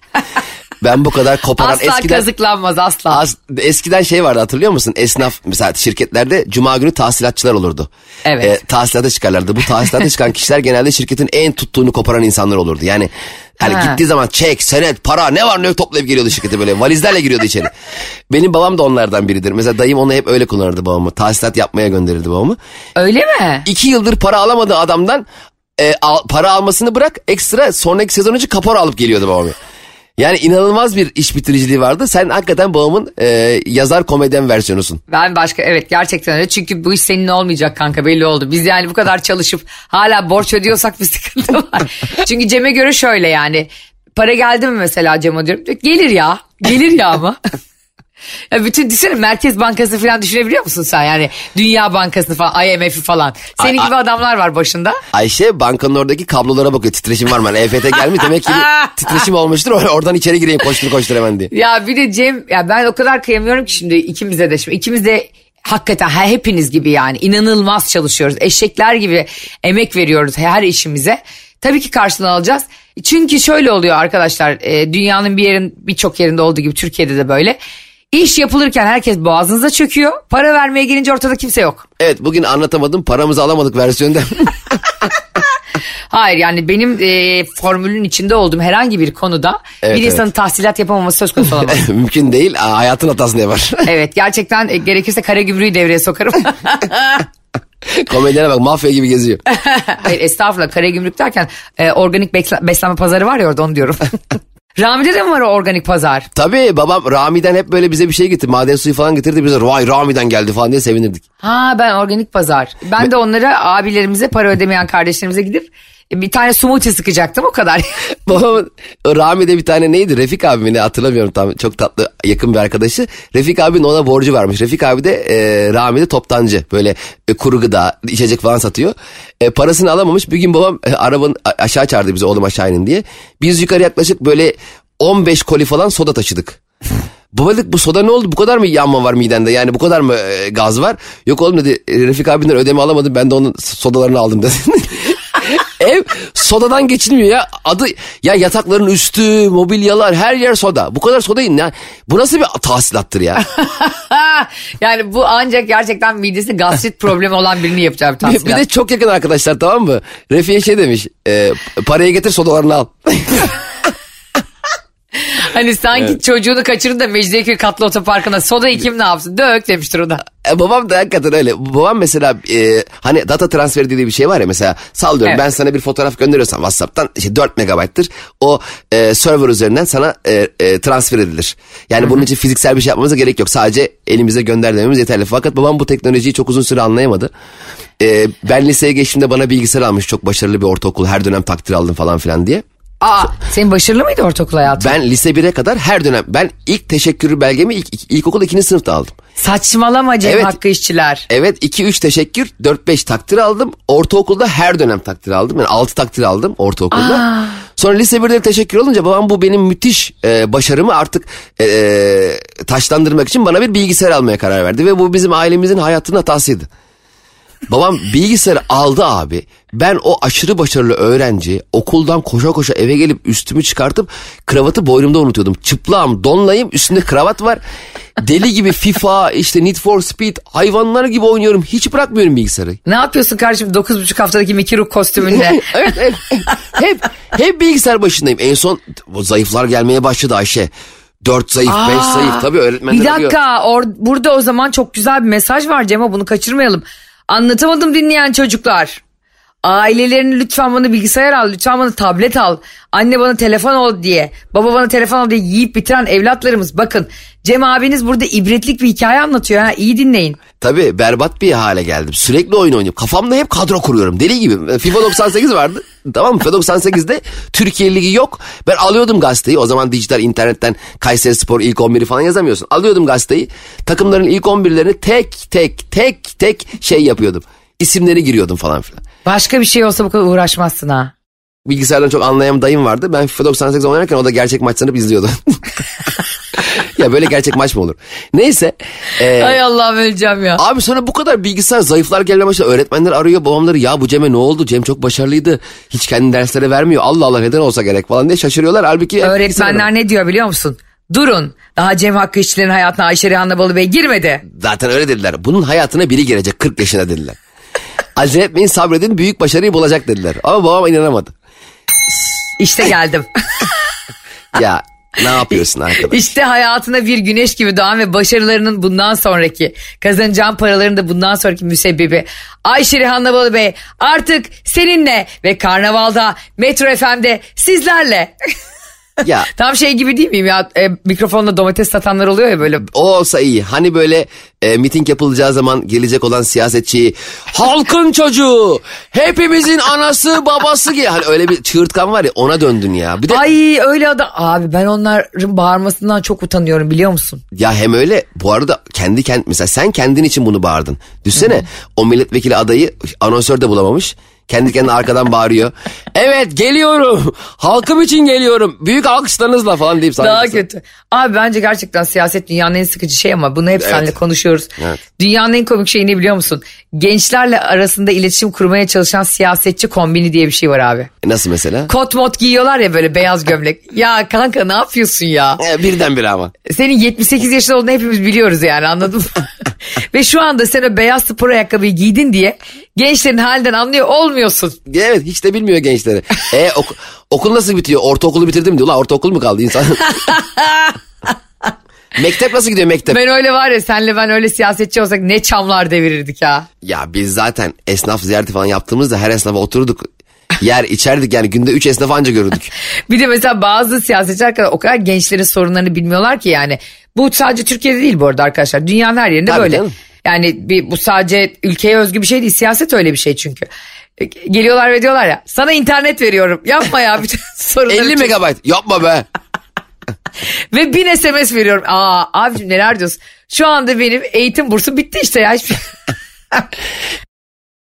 [SPEAKER 2] Ben bu kadar koparan
[SPEAKER 1] asla
[SPEAKER 2] eskiden...
[SPEAKER 1] kazıklanmaz asla.
[SPEAKER 2] Az, eskiden şey vardı hatırlıyor musun? Esnaf mesela şirketlerde cuma günü tahsilatçılar olurdu.
[SPEAKER 1] Evet.
[SPEAKER 2] E, tahsilata çıkarlardı. Bu tahsilata çıkan kişiler genelde şirketin en tuttuğunu koparan insanlar olurdu. Yani hani
[SPEAKER 1] Ha.
[SPEAKER 2] gittiği zaman çek, senet, para ne var ne yok toplayıp geliyordu şirkete böyle. Valizlerle giriyordu içeri. Benim babam da onlardan biridir. Mesela dayım onu hep öyle kullanırdı babamı. Tahsilat yapmaya gönderirdi babamı.
[SPEAKER 1] Öyle mi?
[SPEAKER 2] İki yıldır para alamadığı adamdan e, al- para almasını bırak ekstra sonraki sezon için kapora alıp geliyordu babamı. Yani inanılmaz bir iş bitiriciliği vardı. Sen hakikaten babamın e, yazar komedyen versiyonusun.
[SPEAKER 1] Ben başka evet gerçekten öyle. Çünkü bu iş senin olmayacak kanka belli oldu. Biz yani bu kadar çalışıp hala borç ödüyorsak bir sıkıntı var. <laughs> Çünkü Cem'e göre şöyle yani. Para geldi mi mesela Cem'e diyorum. Gelir ya. Gelir ya ama. <laughs> Ya bütün düşünsene Merkez Bankası falan düşünebiliyor musun sen? Yani Dünya Bankası'nı falan IMF'i falan. Senin
[SPEAKER 2] Ay-
[SPEAKER 1] gibi adamlar var başında.
[SPEAKER 2] Ayşe bankanın oradaki kablolara bakıyor. Titreşim var mı? Hani EFT gelmiş demek ki bir <laughs> titreşim olmuştur. Oradan içeri gireyim koştur koştur hemen diye.
[SPEAKER 1] Ya bir de Cem ya ben o kadar kıyamıyorum ki şimdi ikimize de şimdi ikimiz de hakikaten he- hepiniz gibi yani inanılmaz çalışıyoruz. Eşekler gibi emek veriyoruz her işimize. Tabii ki karşılığını alacağız. Çünkü şöyle oluyor arkadaşlar e, dünyanın bir yerin birçok yerinde olduğu gibi Türkiye'de de böyle. İş yapılırken herkes boğazınıza çöküyor. Para vermeye gelince ortada kimse yok.
[SPEAKER 2] Evet bugün anlatamadım paramızı alamadık versiyonda. <laughs>
[SPEAKER 1] Hayır yani benim e, formülün içinde olduğum herhangi bir konuda
[SPEAKER 2] Evet,
[SPEAKER 1] bir insanın
[SPEAKER 2] evet.
[SPEAKER 1] tahsilat yapamaması söz konusu <laughs> olamaz.
[SPEAKER 2] Mümkün değil. Aa, Hayatın hatasını yapar. <laughs>
[SPEAKER 1] evet gerçekten e, gerekirse kara gümrüğü devreye sokarım.
[SPEAKER 2] Komedyene bak mafya gibi geziyor.
[SPEAKER 1] Hayır estağfurullah kara gümrük derken e, organik beslenme pazarı var ya orada onu diyorum. Rami'de de mi var o organik pazar?
[SPEAKER 2] Tabii babam Rami'den hep böyle bize bir şey getirdi. Maden suyu falan getirdi. Bize vay Rami'den geldi falan diye sevinirdik.
[SPEAKER 1] Ha ben organik pazar. Ben de onlara abilerimize para ödemeyen kardeşlerimize gidip bir tane smoothie sıkacaktım o kadar. <laughs>
[SPEAKER 2] Babamın Rami'de bir tane neydi? Refik abi hatırlamıyorum tam. Çok tatlı yakın bir arkadaşı. Refik abinin ona borcu varmış. Refik abi de e, Rami'de toptancı. Böyle e, kuru gıda, içecek falan satıyor. E, parasını alamamış. Bir gün babam e, arabanın aşağı çağırdı bizi oğlum aşağı inin diye. Biz yukarı yaklaşık böyle 15 koli falan soda taşıdık. Babalık bu soda ne oldu? Bu kadar mı yanma var midende? Yani bu kadar mı e, gaz var? Yok oğlum dedi e, Refik abinden ödeme alamadım ben de onun sodalarını aldım dedi. <laughs> Ev sodadan geçilmiyor ya. Adı ya yatakların üstü, mobilyalar her yer soda. Bu kadar sodayı ne? Bu nasıl bir tahsilattır ya? <laughs>
[SPEAKER 1] yani bu ancak gerçekten midesi gastrit problemi olan birini yapacağı bir
[SPEAKER 2] bir,
[SPEAKER 1] tahsilat.
[SPEAKER 2] bir de çok yakın arkadaşlar tamam mı? Refiye şey demiş. E, parayı getir sodalarını al. <laughs> <laughs>
[SPEAKER 1] Hani sanki çocuğunu kaçırın da Mecidiyeköy katlı otoparkına soda kim ne yapsın? Dök demiştir o da.
[SPEAKER 2] E, babam da hakikaten öyle. Babam mesela e, hani data transferi dediği bir şey var ya mesela sallıyorum
[SPEAKER 1] Evet.
[SPEAKER 2] ben sana bir fotoğraf gönderiyorsam WhatsApp'tan işte 4 megabayttır. O e, server üzerinden sana e, e, transfer edilir. Yani bunun için fiziksel bir şey yapmamıza gerek yok. Sadece elimize gönder dememiz yeterli. Fakat babam bu teknolojiyi çok uzun süre anlayamadı. E, ben liseye geçtiğimde bana bilgisayar almış. Çok başarılı bir ortaokul. Her dönem takdir aldım falan filan diye.
[SPEAKER 1] Aa, senin başarılı mıydı ortaokul hayatın?
[SPEAKER 2] Ben lise 1'e kadar her dönem ben ilk teşekkür belgemi ilk, ilk, ilkokul 2. sınıfta aldım.
[SPEAKER 1] Saçmalama Cem
[SPEAKER 2] Evet.
[SPEAKER 1] Hakkı işçiler.
[SPEAKER 2] Evet 2-3 teşekkür 4-5 takdir aldım. Ortaokulda her dönem takdir aldım. Yani 6 takdir aldım ortaokulda. Sonra lise 1'de teşekkür olunca babam bu benim müthiş e, başarımı artık e, e, taşlandırmak için bana bir bilgisayar almaya karar verdi. Ve bu bizim ailemizin hayatının hatasıydı. Babam bilgisayarı aldı abi. Ben o aşırı başarılı öğrenci okuldan koşa koşa eve gelip üstümü çıkartıp kravatı boynumda unutuyordum. Çıplağım, donlayım, üstünde kravat var. Deli gibi FIFA, işte Need for Speed, hayvanlar gibi oynuyorum. Hiç bırakmıyorum bilgisayarı.
[SPEAKER 1] Ne yapıyorsun kardeşim 9,5 haftadaki Mickey Rourke kostümünde? <laughs>
[SPEAKER 2] evet, evet. Hep, hep bilgisayar başındayım. En son o zayıflar gelmeye başladı Ayşe. Dört zayıf, beş
[SPEAKER 1] Aa,
[SPEAKER 2] zayıf. Tabii öğretmenler
[SPEAKER 1] Bir dakika or- burada o zaman çok güzel bir mesaj var Cem'e bunu kaçırmayalım. Anlatamadım dinleyen çocuklar. Ailelerini lütfen bana bilgisayar al, lütfen bana tablet al. Anne bana telefon al diye, baba bana telefon al diye yiyip bitiren evlatlarımız. Bakın Cem abiniz burada ibretlik bir hikaye anlatıyor ha iyi dinleyin.
[SPEAKER 2] Tabii berbat bir hale geldim. Sürekli oyun oynuyorum. Kafamda hep kadro kuruyorum. Deli gibi. FIFA 98 vardı. <laughs> tamam mı? FIFA 98'de Türkiye Ligi yok. Ben alıyordum gazeteyi. O zaman dijital internetten Kayseri Spor ilk 11'i falan yazamıyorsun. Alıyordum gazeteyi. Takımların ilk 11'lerini tek tek tek tek şey yapıyordum. İsimleri giriyordum falan filan.
[SPEAKER 1] Başka bir şey olsa bu kadar uğraşmazsın ha.
[SPEAKER 2] Bilgisayardan çok anlayan dayım vardı. Ben FIFA 98 oynarken o da gerçek maç sanıp izliyordu. <laughs> ya böyle gerçek maç mı olur? Neyse. Ee,
[SPEAKER 1] Ay Allah'ım öleceğim ya.
[SPEAKER 2] Abi sonra bu kadar bilgisayar zayıflar gelmeye başladı. Öğretmenler arıyor babamları ya bu Cem'e ne oldu? Cem çok başarılıydı. Hiç kendi derslere vermiyor. Allah Allah neden olsa gerek falan diye şaşırıyorlar. Halbuki
[SPEAKER 1] Öğretmenler ne diyor biliyor musun? Durun daha Cem Hakkı işçilerin hayatına Ayşe Rihanna Balıbey girmedi.
[SPEAKER 2] Zaten öyle dediler. Bunun hayatına biri girecek 40 yaşına dediler. Acele etmeyin sabredin büyük başarıyı bulacak dediler. Ama babam inanamadı.
[SPEAKER 1] İşte geldim. <laughs>
[SPEAKER 2] Ya ne yapıyorsun arkadaş?
[SPEAKER 1] İşte hayatına bir güneş gibi doğan ve başarılarının bundan sonraki kazanacağın paraların da bundan sonraki müsebbibi Ayşe Rihanna Balıbey artık seninle ve Karnaval'da Metro FM'de sizlerle. <laughs>
[SPEAKER 2] ya <laughs>
[SPEAKER 1] Tam şey gibi değil miyim ya e, mikrofonla domates satanlar oluyor ya böyle.
[SPEAKER 2] o olsa iyi. Hani böyle e, miting yapılacağı zaman gelecek olan siyasetçi halkın çocuğu hepimizin anası babası gibi. Hani öyle bir çığırtkan var ya ona döndün ya. Bir de
[SPEAKER 1] Ay öyle adam. Abi ben onların bağırmasından çok utanıyorum biliyor musun?
[SPEAKER 2] Ya hem öyle bu arada kendi kend mesela sen kendin için bunu bağırdın. Düşsene o milletvekili adayı anonsör de bulamamış. Kendi kendine arkadan bağırıyor. Evet geliyorum. Halkım için geliyorum. Büyük alkışlarınızla falan deyip.
[SPEAKER 1] Daha kötü. Abi bence gerçekten siyaset dünyanın en sıkıcı şey ama bunu hep seninle konuşuyoruz.
[SPEAKER 2] Evet.
[SPEAKER 1] Dünyanın en komik şeyi ne biliyor musun? Gençlerle arasında iletişim kurmaya çalışan siyasetçi kombini diye bir şey var abi.
[SPEAKER 2] E, Nasıl mesela?
[SPEAKER 1] Kot mot giyiyorlar ya böyle beyaz gömlek. Ya kanka ne yapıyorsun ya?
[SPEAKER 2] E, birdenbire ama.
[SPEAKER 1] Senin 78 yaşında olduğunu hepimiz biliyoruz yani anladın mı? <laughs> Ve şu anda sen o beyaz spor ayakkabıyı giydin diye gençlerin halinden anlıyor olmuyorsun.
[SPEAKER 2] Evet hiç de bilmiyor gençleri. <laughs> E ok- okul nasıl bitiyor? Ortaokulu bitirdim diyor. Ulan ortaokul mu kaldı insan? <laughs> mektep nasıl gidiyor mektep?
[SPEAKER 1] Ben öyle var ya senle ben öyle siyasetçi olsak ne çamlar devirirdik ha.
[SPEAKER 2] Ya biz zaten esnaf ziyareti falan yaptığımızda her esnafa oturduk. Yer içerdik yani günde 3 esnaf anca görürdük. <laughs>
[SPEAKER 1] Bir de mesela bazı siyasetçiler kadar o kadar gençlerin sorunlarını bilmiyorlar ki yani. Bu sadece Türkiye'de değil bu arada arkadaşlar. Dünyanın her yerinde
[SPEAKER 2] Tabii
[SPEAKER 1] böyle.
[SPEAKER 2] canım.
[SPEAKER 1] Yani bir, bu sadece ülkeye özgü bir şey değil. Siyaset öyle bir şey çünkü. E, Geliyorlar ve diyorlar ya sana internet veriyorum. Yapma ya bütün <laughs> sorunları.
[SPEAKER 2] 50
[SPEAKER 1] çöz.
[SPEAKER 2] megabayt yapma be. <laughs>
[SPEAKER 1] Ve 1000 SMS veriyorum. Aa abicim neler diyorsun? Şu anda benim eğitim bursu bitti işte ya. Hiçbir... <laughs>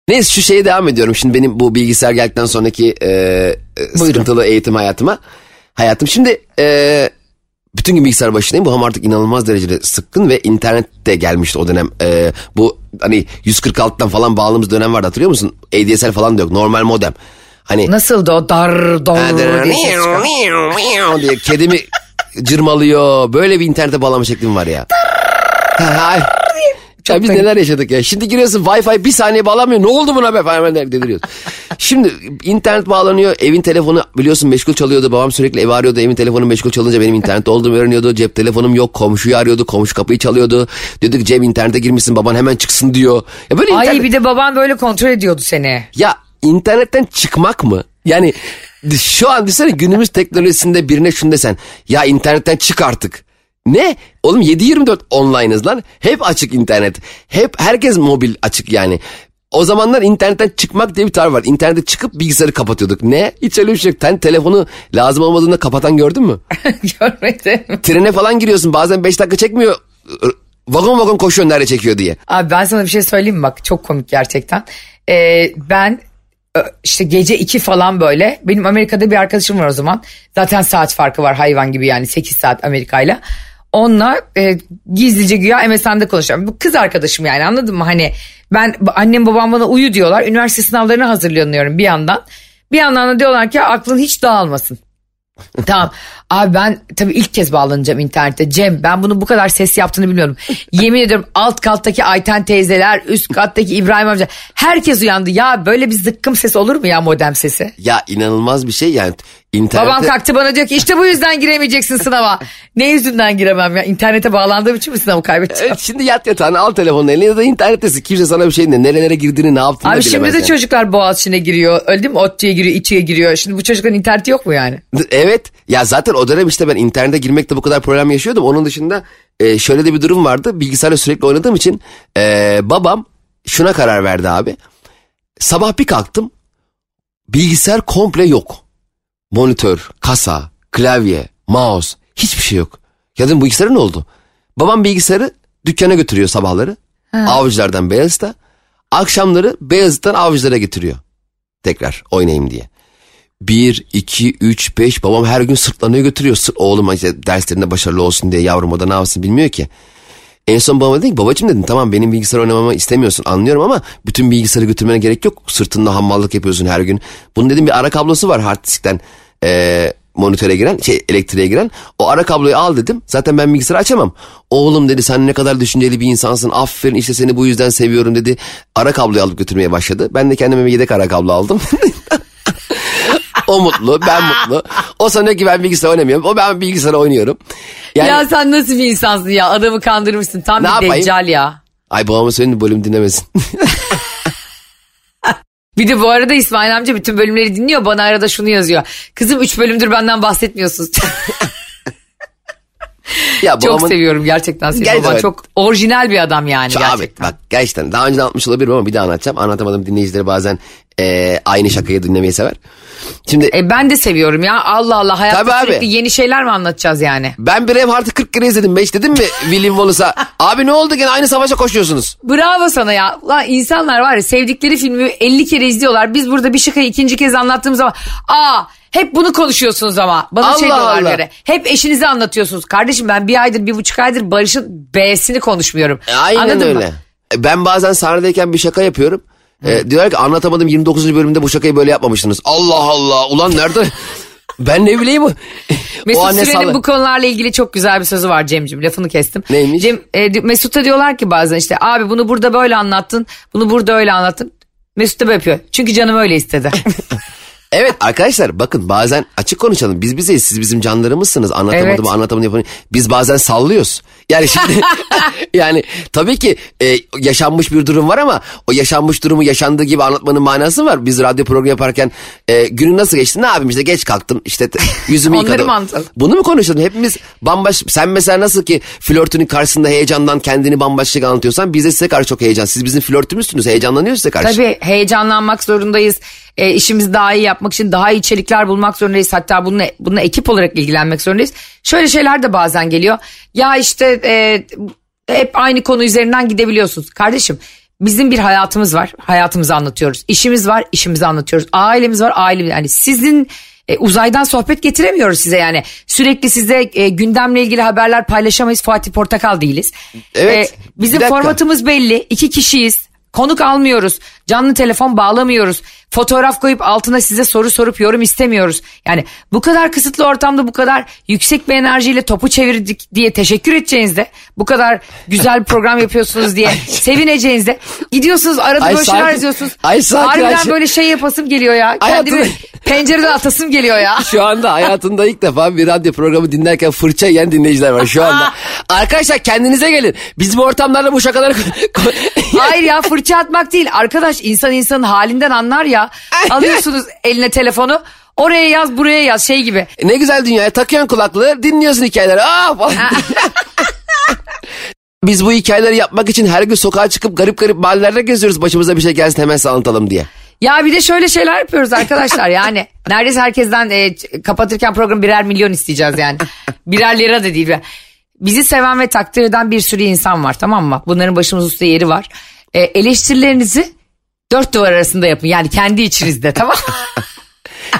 [SPEAKER 2] Neyse şu şeye devam ediyorum. Şimdi benim bu bilgisayar geldikten sonraki e, e, sıkıntılı eğitim hayatıma. Hayatım şimdi e, bütün gün bilgisayar başındayım. Bu ham artık inanılmaz derecede sıkkın ve internet de gelmişti o dönem. E, bu hani 146'dan falan bağladığımız dönem vardı hatırlıyor musun? ADSL falan da yok. Normal modem. Hani
[SPEAKER 1] Nasıldı o dar dar diye ses çıkan.
[SPEAKER 2] diye kedimi cırmalıyor. Böyle bir internete bağlama şeklim var ya. Ha, Ya biz neler yaşadık ya. Şimdi giriyorsun Wi-Fi bir saniye bağlanmıyor. Ne oldu buna be falan deliriyoruz. Şimdi internet bağlanıyor. Evin telefonu biliyorsun meşgul çalıyordu. Babam sürekli evi arıyordu. Evin telefonu meşgul çalınca benim internette olduğumu öğreniyordu. Cep telefonum yok. Komşuyu arıyordu. Komşu kapıyı çalıyordu. Diyorduk Cem internete girmişsin baban hemen çıksın diyor. Ya böyle
[SPEAKER 1] Ay
[SPEAKER 2] internet-
[SPEAKER 1] bir de baban böyle kontrol ediyordu seni.
[SPEAKER 2] Ya internetten çıkmak mı? Yani şu an düşünsene günümüz teknolojisinde birine şunu desen. Ya internetten çık artık. Ne? Oğlum 7-24 online'ız lan. Hep açık internet. Hep herkes mobil açık yani. O zamanlar internetten çıkmak diye bir tar var. İnternete çıkıp bilgisayarı kapatıyorduk. Ne? Hiç öyle bir şey yok. Sen telefonu lazım olmadığında kapatan gördün mü? <laughs>
[SPEAKER 1] Görmedim.
[SPEAKER 2] Trene falan giriyorsun bazen 5 dakika çekmiyor. Vagon vagon koşuyor nerede çekiyor diye.
[SPEAKER 1] Abi ben sana bir şey söyleyeyim mi bak çok komik gerçekten. Ee, ben işte gece 2 falan böyle benim Amerika'da bir arkadaşım var o zaman. Zaten saat farkı var hayvan gibi yani 8 saat Amerika'yla. Onunla e, gizlice güya MSN'de konuşuyorum. Bu kız arkadaşım yani anladın mı? Hani ben annem babam bana uyu diyorlar. Üniversite sınavlarına hazırlanıyorum bir yandan. Bir yandan da diyorlar ki aklın hiç dağılmasın. <laughs> Tamam. Abi ben tabii ilk kez bağlanacağım internete. Cem ben bunu bu kadar ses yaptığını bilmiyorum. Yemin ediyorum alt kattaki Ayten teyzeler, üst kattaki İbrahim amca herkes uyandı. Ya böyle bir zıkkım ses olur mu ya modem sesi?
[SPEAKER 2] Ya inanılmaz bir şey yani. İnternete...
[SPEAKER 1] Babam kalktı bana diyor ki işte bu yüzden giremeyeceksin sınava. ne yüzünden giremem ya? İnternete bağlandığım için mi sınavı kaybedeceğim?
[SPEAKER 2] Evet şimdi yat yatağına al telefonunu eline ya da internettesin. Kimse sana bir şey ne nerelere girdiğini ne yaptığını
[SPEAKER 1] Abi şimdi de
[SPEAKER 2] yani.
[SPEAKER 1] çocuklar Boğaziçi'ne giriyor. Öyle değil mi? ODTÜ'ye giriyor, İTÜ'ye giriyor. Şimdi bu çocukların interneti yok mu yani?
[SPEAKER 2] Evet ya zaten o dönem işte ben internete girmekte bu kadar problem yaşıyordum. Onun dışında e, şöyle de bir durum vardı. Bilgisayarla sürekli oynadığım için e, babam şuna karar verdi abi. Sabah bir kalktım bilgisayar komple yok. Monitör, kasa, klavye, mouse hiçbir şey yok. Ya dedim bu bilgisayara ne oldu? Babam bilgisayarı dükkana götürüyor sabahları. Avcılardan Beyazıt'a. Akşamları Beyazıt'tan Avcılar'a getiriyor. Tekrar oynayayım diye. 1, 2, 3, 5 babam her gün sırtlanıyor götürüyor. Sır, oğlum işte derslerinde başarılı olsun diye yavrum o da ne yapsın bilmiyor ki. En son babama dedim ki babacığım dedim tamam benim bilgisayar oynamamı istemiyorsun anlıyorum ama bütün bilgisayarı götürmene gerek yok. Sırtında hammallık yapıyorsun her gün. Bunun dedim bir ara kablosu var hard diskten eee, monitöre giren şey elektriğe giren. O ara kabloyu al dedim zaten ben bilgisayarı açamam. Oğlum dedi sen ne kadar düşünceli bir insansın aferin işte seni bu yüzden seviyorum dedi. Ara kabloyu alıp götürmeye başladı. Ben de kendime bir yedek ara kablo aldım. <laughs> O mutlu, ben mutlu. O sanıyor ki ben bilgisayar oynamıyorum. O ben bilgisayar oynuyorum. Yani,
[SPEAKER 1] Ya sen nasıl bir insansın ya? Adamı kandırmışsın. Tam bir
[SPEAKER 2] yapayım?
[SPEAKER 1] deccal ya.
[SPEAKER 2] ay babama söyleyin bölüm dinlemesin. <laughs>
[SPEAKER 1] Bir de bu arada İsmail amca bütün bölümleri dinliyor. Bana arada şunu yazıyor. Kızım 3 bölümdür benden bahsetmiyorsunuz.
[SPEAKER 2] ya
[SPEAKER 1] çok
[SPEAKER 2] babamın-
[SPEAKER 1] seviyorum gerçekten seni.
[SPEAKER 2] Gerçekten.
[SPEAKER 1] Baba çok orijinal bir adam yani
[SPEAKER 2] abi
[SPEAKER 1] gerçekten.
[SPEAKER 2] bak gerçekten daha önce anlatmış olabilirim ama bir daha anlatacağım. Anlatamadım dinleyicileri bazen eee, aynı şakayı dinlemeyi sever. Şimdi
[SPEAKER 1] E ben de seviyorum ya. Allah Allah hayatta
[SPEAKER 2] Tabii abi.
[SPEAKER 1] sürekli yeni şeyler mi anlatacağız yani?
[SPEAKER 2] ben bir ev artı 40 kere izledim. Beş dedim mi William Wallace'a? <laughs> Abi ne oldu gene aynı savaşa koşuyorsunuz.
[SPEAKER 1] Bravo sana ya. Lan insanlar var ya sevdikleri filmi 50 kere izliyorlar. Biz burada bir şakayı ikinci kez anlattığımız zaman aa hep bunu konuşuyorsunuz ama. Bana şey
[SPEAKER 2] Allah
[SPEAKER 1] diyorlar
[SPEAKER 2] Allah.
[SPEAKER 1] böyle. Hep eşinizi anlatıyorsunuz. Kardeşim ben bir aydır bir buçuk aydır Barış'ın B'sini konuşmuyorum.
[SPEAKER 2] E, Aynen
[SPEAKER 1] Anladın
[SPEAKER 2] öyle.
[SPEAKER 1] Mı?
[SPEAKER 2] E, Ben bazen sahnedeyken bir şaka yapıyorum. E, diyorlar ki anlatamadım 29. bölümde bu şakayı böyle yapmamıştınız. Allah Allah ulan nerede? <laughs> ben ne bileyim.
[SPEAKER 1] Mesut
[SPEAKER 2] O anne
[SPEAKER 1] Süren'in
[SPEAKER 2] salla-
[SPEAKER 1] bu konularla ilgili çok güzel bir sözü var Cem'ciğim lafını kestim.
[SPEAKER 2] Neymiş?
[SPEAKER 1] Cem, e, Mesut'a diyorlar ki bazen işte abi bunu burada böyle anlattın bunu burada öyle anlattın. Mesut da böyle yapıyor çünkü canım öyle istedi. <laughs>
[SPEAKER 2] Evet arkadaşlar bakın bazen açık konuşalım. Biz bizeyiz siz bizim canlarımızsınız. Anlatamadım
[SPEAKER 1] Evet.
[SPEAKER 2] anlatamadım yapamadım. Biz bazen sallıyoruz. Yani şimdi <laughs> yani tabii ki e, yaşanmış bir durum var ama o yaşanmış durumu yaşandığı gibi anlatmanın manası var. Biz radyo programı yaparken e, günün nasıl geçti ne yapayım işte geç kalktım işte te- yüzümü <laughs> yıkadım. Bunu mu konuşalım? Hepimiz bambaşka sen mesela nasıl ki flörtünün karşısında heyecandan kendini bambaşka anlatıyorsan biz de size karşı çok heyecan. Siz bizim flörtümüzsünüz heyecanlanıyoruz size karşı.
[SPEAKER 1] Tabii heyecanlanmak zorundayız. E, işimizi daha iyi yapmak için daha iyi içerikler bulmak zorundayız. Hatta bununla, bununla ekip olarak ilgilenmek zorundayız. Şöyle şeyler de bazen geliyor. Ya işte e, hep aynı konu üzerinden gidebiliyorsunuz. Kardeşim bizim bir hayatımız var. Hayatımızı anlatıyoruz. İşimiz var, işimizi anlatıyoruz. Ailemiz var, ailemiz. Yani sizin e, uzaydan sohbet getiremiyoruz size yani. Sürekli size e, gündemle ilgili haberler paylaşamayız. Fatih Portakal değiliz.
[SPEAKER 2] Evet,
[SPEAKER 1] E, bizim formatımız belli. İki kişiyiz. Konuk almıyoruz. Canlı telefon bağlamıyoruz. Fotoğraf koyup altına size soru sorup yorum istemiyoruz. Yani bu kadar kısıtlı ortamda bu kadar yüksek bir enerjiyle topu çevirdik diye teşekkür edeceğinizde bu kadar güzel program yapıyorsunuz diye <laughs> sevineceğinizde gidiyorsunuz arada
[SPEAKER 2] Ay
[SPEAKER 1] böyle şeyler yazıyorsunuz.
[SPEAKER 2] Ay
[SPEAKER 1] Harbiden
[SPEAKER 2] Ayşe.
[SPEAKER 1] böyle şey yapasım geliyor ya. Kendimi
[SPEAKER 2] Hayatım-
[SPEAKER 1] pencereden atasım geliyor ya.
[SPEAKER 2] Şu anda hayatında ilk defa bir radyo programı dinlerken fırça yiyen dinleyiciler var şu anda. <laughs> Arkadaşlar kendinize gelin. Biz bu ortamlarda bu şakaları...
[SPEAKER 1] Hayır ya fırça atmak değil. Arkadaş insan insanın halinden anlar ya. Alıyorsunuz eline telefonu. Oraya yaz buraya yaz şey gibi.
[SPEAKER 2] ne güzel dünyaya takıyorsun kulaklığı dinliyorsun hikayeleri. Aa, falan. <laughs> Biz bu hikayeleri yapmak için her gün sokağa çıkıp garip garip mahallelerde geziyoruz. Başımıza bir şey gelsin hemen size anlatalım diye.
[SPEAKER 1] Ya bir de şöyle şeyler yapıyoruz arkadaşlar yani. Neredeyse herkesten e, kapatırken programı birer milyon isteyeceğiz yani. Birer lira da değil. Bizi seven ve takdir eden bir sürü insan var tamam mı? Bunların başımız üstte yeri var. E, eleştirilerinizi dört duvar arasında yapın. Yani kendi içinizde tamam? <laughs>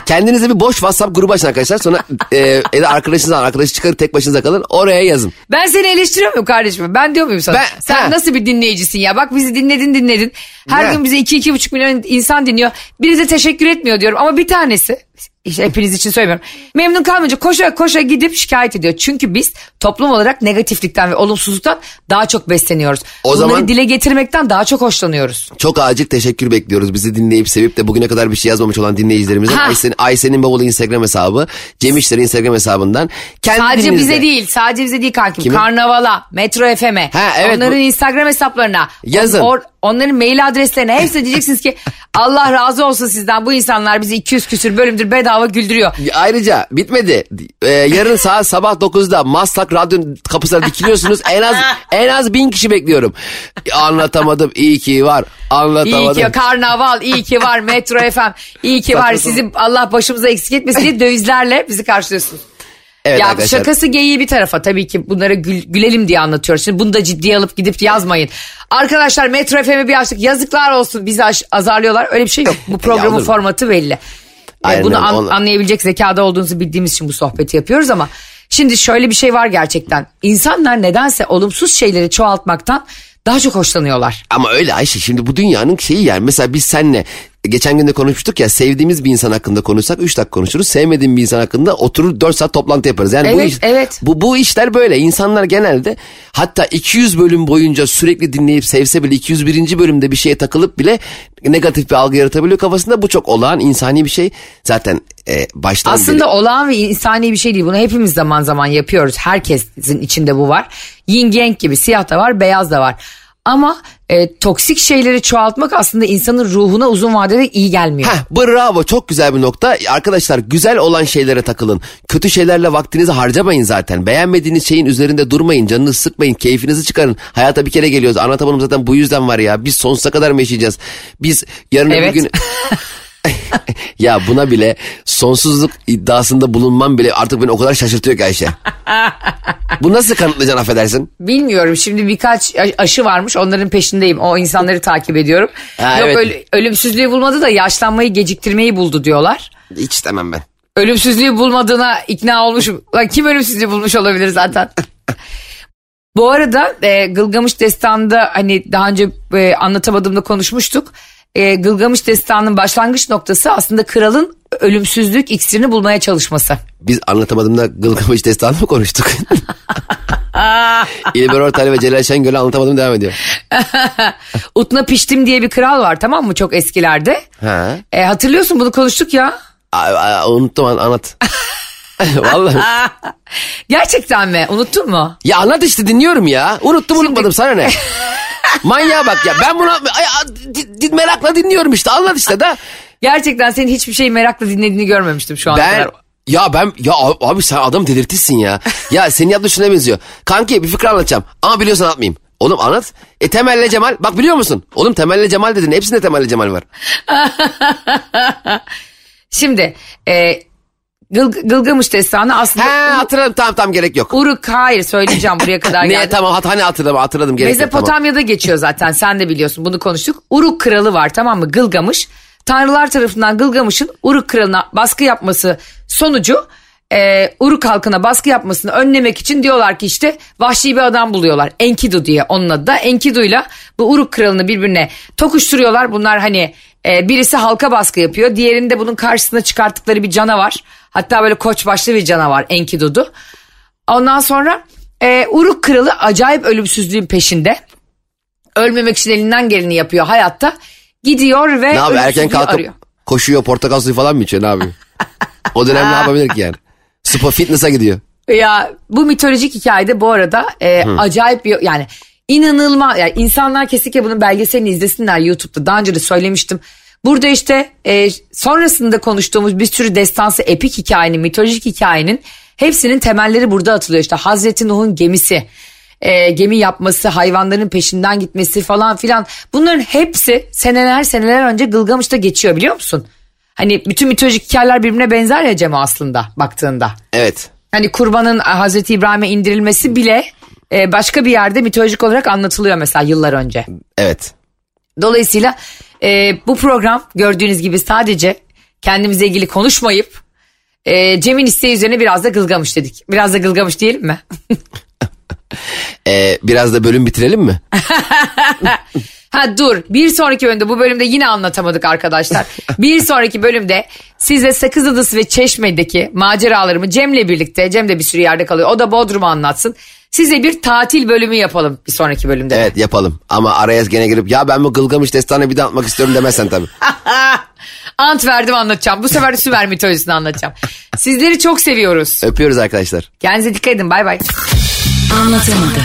[SPEAKER 2] Kendinize bir boş WhatsApp grubu açın arkadaşlar. Sonra e, ya da arkadaşınızdan arkadaşı çıkarıp tek başınıza kalın. Oraya yazın.
[SPEAKER 1] Ben seni eleştiriyor muyum kardeşim? Ben diyor muyum sana?
[SPEAKER 2] Ben-
[SPEAKER 1] Sen
[SPEAKER 2] ha.
[SPEAKER 1] nasıl bir dinleyicisin ya? Bak bizi dinledin dinledin. Her
[SPEAKER 2] Ne?
[SPEAKER 1] gün bize 2-2,5 milyon insan dinliyor. Biri de teşekkür etmiyor diyorum. Ama bir tanesi işte hepiniz için söylemiyorum. Memnun kalmayınca koşa koşa gidip şikayet ediyor. Çünkü biz toplum olarak negatiflikten ve olumsuzluktan daha çok besleniyoruz.
[SPEAKER 2] O
[SPEAKER 1] Bunları
[SPEAKER 2] zaman-
[SPEAKER 1] dile getirmekten daha çok hoşlanıyoruz.
[SPEAKER 2] Çok acil teşekkür bekliyoruz. Bizi dinleyip sevip de bugüne kadar bir şey yazmamış olan dinleyicilerimizden.
[SPEAKER 1] Ha.
[SPEAKER 2] Aysen'in, Aysen'in bavulu Instagram hesabı. Cem İşler'in Instagram hesabından. Kendi
[SPEAKER 1] Sadece bize değil, sadece bize değil kankim.
[SPEAKER 2] Kime?
[SPEAKER 1] Karnavala, Metro FM'e,
[SPEAKER 2] Ha, evet,
[SPEAKER 1] onların
[SPEAKER 2] bu-
[SPEAKER 1] Instagram hesaplarına,
[SPEAKER 2] Yazın.
[SPEAKER 1] Onların mail adreslerine hepsine <laughs> diyeceksiniz ki Allah razı olsun sizden bu insanlar bizi 200 küsür bölümdür bedava güldürüyor.
[SPEAKER 2] Ayrıca bitmedi. Ee, yarın saat sabah 9'da Maslak Radyo kapısına dikiliyorsunuz. En az <laughs> en az bin kişi bekliyorum. Anlatamadım. İyi ki var.
[SPEAKER 1] İyi
[SPEAKER 2] Anlatamadım.
[SPEAKER 1] ki karnaval, iyi ki var Metro FM, iyi ki var sizi Allah başımıza eksik etmesin diye dövizlerle bizi karşılıyorsunuz.
[SPEAKER 2] Evet
[SPEAKER 1] ya
[SPEAKER 2] arkadaşlar.
[SPEAKER 1] şakası geyiği bir tarafa tabii ki bunlara gül- gülelim diye anlatıyoruz. Şimdi bunu da ciddiye alıp gidip yazmayın. Arkadaşlar Metro FM'e bir açtık yazıklar olsun bizi azarlıyorlar. Öyle bir şey yok. Bu <laughs> programın formatı belli.
[SPEAKER 2] Aynen
[SPEAKER 1] bunu an-
[SPEAKER 2] onu-
[SPEAKER 1] anlayabilecek zekada olduğunuzu bildiğimiz için bu sohbeti yapıyoruz ama şimdi şöyle bir şey var gerçekten. İnsanlar nedense olumsuz şeyleri çoğaltmaktan daha çok hoşlanıyorlar.
[SPEAKER 2] Ama öyle Ayşe şimdi bu dünyanın şeyi yani mesela biz seninle geçen gün de konuşmuştuk ya sevdiğimiz bir insan hakkında konuşsak 3 dakika konuşuruz. Sevmediğim bir insan hakkında oturur 4 saat toplantı yaparız. Yani bu
[SPEAKER 1] Evet,
[SPEAKER 2] iş,
[SPEAKER 1] evet.
[SPEAKER 2] bu bu işler böyle. İnsanlar genelde hatta 200 bölüm boyunca sürekli dinleyip sevse bile 201. bölümde bir şeye takılıp bile negatif bir algı yaratabiliyor kafasında. Bu çok olağan insani bir şey. Zaten e, baştan
[SPEAKER 1] Aslında
[SPEAKER 2] beri-
[SPEAKER 1] olağan ve insani bir şey değil. Bunu hepimiz zaman zaman yapıyoruz. Herkesin içinde bu var. Yin yang gibi siyah da var, beyaz da var. Ama e, toksik şeyleri çoğaltmak aslında insanın ruhuna uzun vadede iyi gelmiyor.
[SPEAKER 2] Heh, bravo çok güzel bir nokta. Arkadaşlar güzel olan şeylere takılın. Kötü şeylerle vaktinizi harcamayın zaten. Beğenmediğiniz şeyin üzerinde durmayın. Canınızı sıkmayın. Keyfinizi çıkarın. Hayata bir kere geliyoruz. Anlatamadım zaten bu yüzden var ya. Biz sonsuza kadar mı yaşayacağız? Biz yarın öbür
[SPEAKER 1] Evet.
[SPEAKER 2] gün... <laughs> <laughs> ya buna bile sonsuzluk iddiasında bulunmam bile artık beni o kadar şaşırtıyor ki Ayşe. <laughs> bu nasıl kanıtlayacaksın affedersin?
[SPEAKER 1] Bilmiyorum şimdi birkaç aşı varmış onların peşindeyim. O insanları takip ediyorum.
[SPEAKER 2] Ha,
[SPEAKER 1] Yok
[SPEAKER 2] evet.
[SPEAKER 1] öl- ölümsüzlüğü bulmadı da yaşlanmayı geciktirmeyi buldu diyorlar.
[SPEAKER 2] Hiç istemem ben.
[SPEAKER 1] Ölümsüzlüğü bulmadığına ikna olmuşum. Lan kim ölümsüzlüğü bulmuş olabilir zaten? <laughs> Bu arada e, Gılgamış Destanı'nda hani daha önce e, anlatamadığımda konuşmuştuk. E, Gılgamış Destanı'nın başlangıç noktası aslında kralın ölümsüzlük iksirini bulmaya çalışması.
[SPEAKER 2] Biz anlatamadığımda Gılgamış Destanı mı konuştuk? <laughs> İlber Ortaylı ve Celal Şengöl'ü anlatamadım devam ediyor. <laughs>
[SPEAKER 1] Utna Piştim diye bir kral var tamam mı çok eskilerde.
[SPEAKER 2] Ha.
[SPEAKER 1] E, hatırlıyorsun bunu konuştuk ya.
[SPEAKER 2] Aa, aa, unuttum an- anlat. <laughs> Vallahi.
[SPEAKER 1] Gerçekten mi? Unuttun mu?
[SPEAKER 2] Ya anlat işte dinliyorum ya. Unuttum unutmadım sana ne? Manyağa bak ya ben bunu ay, di- merakla dinliyorum işte anlat işte da.
[SPEAKER 1] Gerçekten senin hiçbir şeyi merakla dinlediğini görmemiştim şu ana
[SPEAKER 2] Ben
[SPEAKER 1] kadar.
[SPEAKER 2] ya ben ya abi sen adam delirtirsin ya. Ya senin yaptığın şuna benziyor. Kanki bir fikir anlatacağım ama biliyorsan anlatmayayım. Oğlum anlat. E Temel'le Cemal bak biliyor musun? Oğlum Temel'le Cemal dedin. Hepsinde Temel'le Cemal var. <laughs>
[SPEAKER 1] Şimdi e, Gıl- Gılgamış Destanı aslında
[SPEAKER 2] He hatırladım tamam tamam gerek yok.
[SPEAKER 1] Uruk hayır söyleyeceğim buraya kadar <laughs>
[SPEAKER 2] Niye
[SPEAKER 1] geldim.
[SPEAKER 2] tamam hat, hani hatırladım hatırladım gerek yok tamam.
[SPEAKER 1] Mezopotamya'da geçiyor zaten sen de biliyorsun bunu konuştuk. Uruk kralı var tamam mı Gılgamış. Tanrılar tarafından Gılgamış'ın Uruk kralına baskı yapması sonucu e, Uruk halkına baskı yapmasını önlemek için diyorlar ki işte vahşi bir adam buluyorlar. Enkidu diye onun adı da. Enkidu'yla bu Uruk kralını birbirine tokuşturuyorlar. Bunlar hani e, birisi halka baskı yapıyor. Diğerinde bunun karşısına çıkarttıkları bir canavar. Hatta böyle koç başlı bir canavar Enkidu'du. Ondan sonra e, Uruk kralı acayip ölümsüzlüğün peşinde. Ölmemek için elinden geleni yapıyor hayatta. Gidiyor ve
[SPEAKER 2] Ne abi erken kalkıp
[SPEAKER 1] arıyor.
[SPEAKER 2] koşuyor portakal suyu falan mı içiyor ne abi? O dönem ne <laughs> yapabilir ki yani? Spa fitness'a gidiyor.
[SPEAKER 1] Ya bu mitolojik hikayede bu arada e, acayip bir yani inanılmaz yani insanlar kesinlikle bunun belgeselini izlesinler YouTube'da daha önce de söylemiştim. Burada işte e, sonrasında konuştuğumuz bir sürü destansı epik hikayenin mitolojik hikayenin hepsinin temelleri burada atılıyor işte Hazreti Nuh'un gemisi e, gemi yapması hayvanların peşinden gitmesi falan filan bunların hepsi seneler seneler önce Gılgamış'ta geçiyor biliyor musun? Hani bütün mitolojik hikayeler birbirine benzer ya Cem aslında baktığında.
[SPEAKER 2] Evet.
[SPEAKER 1] Hani kurbanın Hazreti İbrahim'e indirilmesi bile e, başka bir yerde mitolojik olarak anlatılıyor mesela yıllar önce.
[SPEAKER 2] Evet.
[SPEAKER 1] Dolayısıyla e, bu program gördüğünüz gibi sadece kendimize ilgili konuşmayıp e, Cem'in isteği üzerine biraz da Gılgamış dedik. Biraz da Gılgamış diyelim mi?
[SPEAKER 2] Ee, <laughs> biraz da bölüm bitirelim mi? <laughs>
[SPEAKER 1] Ha dur bir sonraki bölümde bu bölümde yine anlatamadık arkadaşlar. <laughs> bir sonraki bölümde size Sakız Adası ve Çeşme'deki maceralarımı Cem'le birlikte Cem de bir sürü yerde kalıyor o da Bodrum'u anlatsın. Size bir tatil bölümü yapalım bir sonraki bölümde.
[SPEAKER 2] Evet yapalım. Ama araya gene girip ya ben bu Gılgamış destanı bir de anlatmak istiyorum demezsen tabii. <laughs>
[SPEAKER 1] Ant verdim anlatacağım. Bu sefer de Sümer mitolojisini anlatacağım. Sizleri çok seviyoruz.
[SPEAKER 2] Öpüyoruz arkadaşlar.
[SPEAKER 1] Kendinize dikkat edin bay bay.
[SPEAKER 3] Anlatamadım.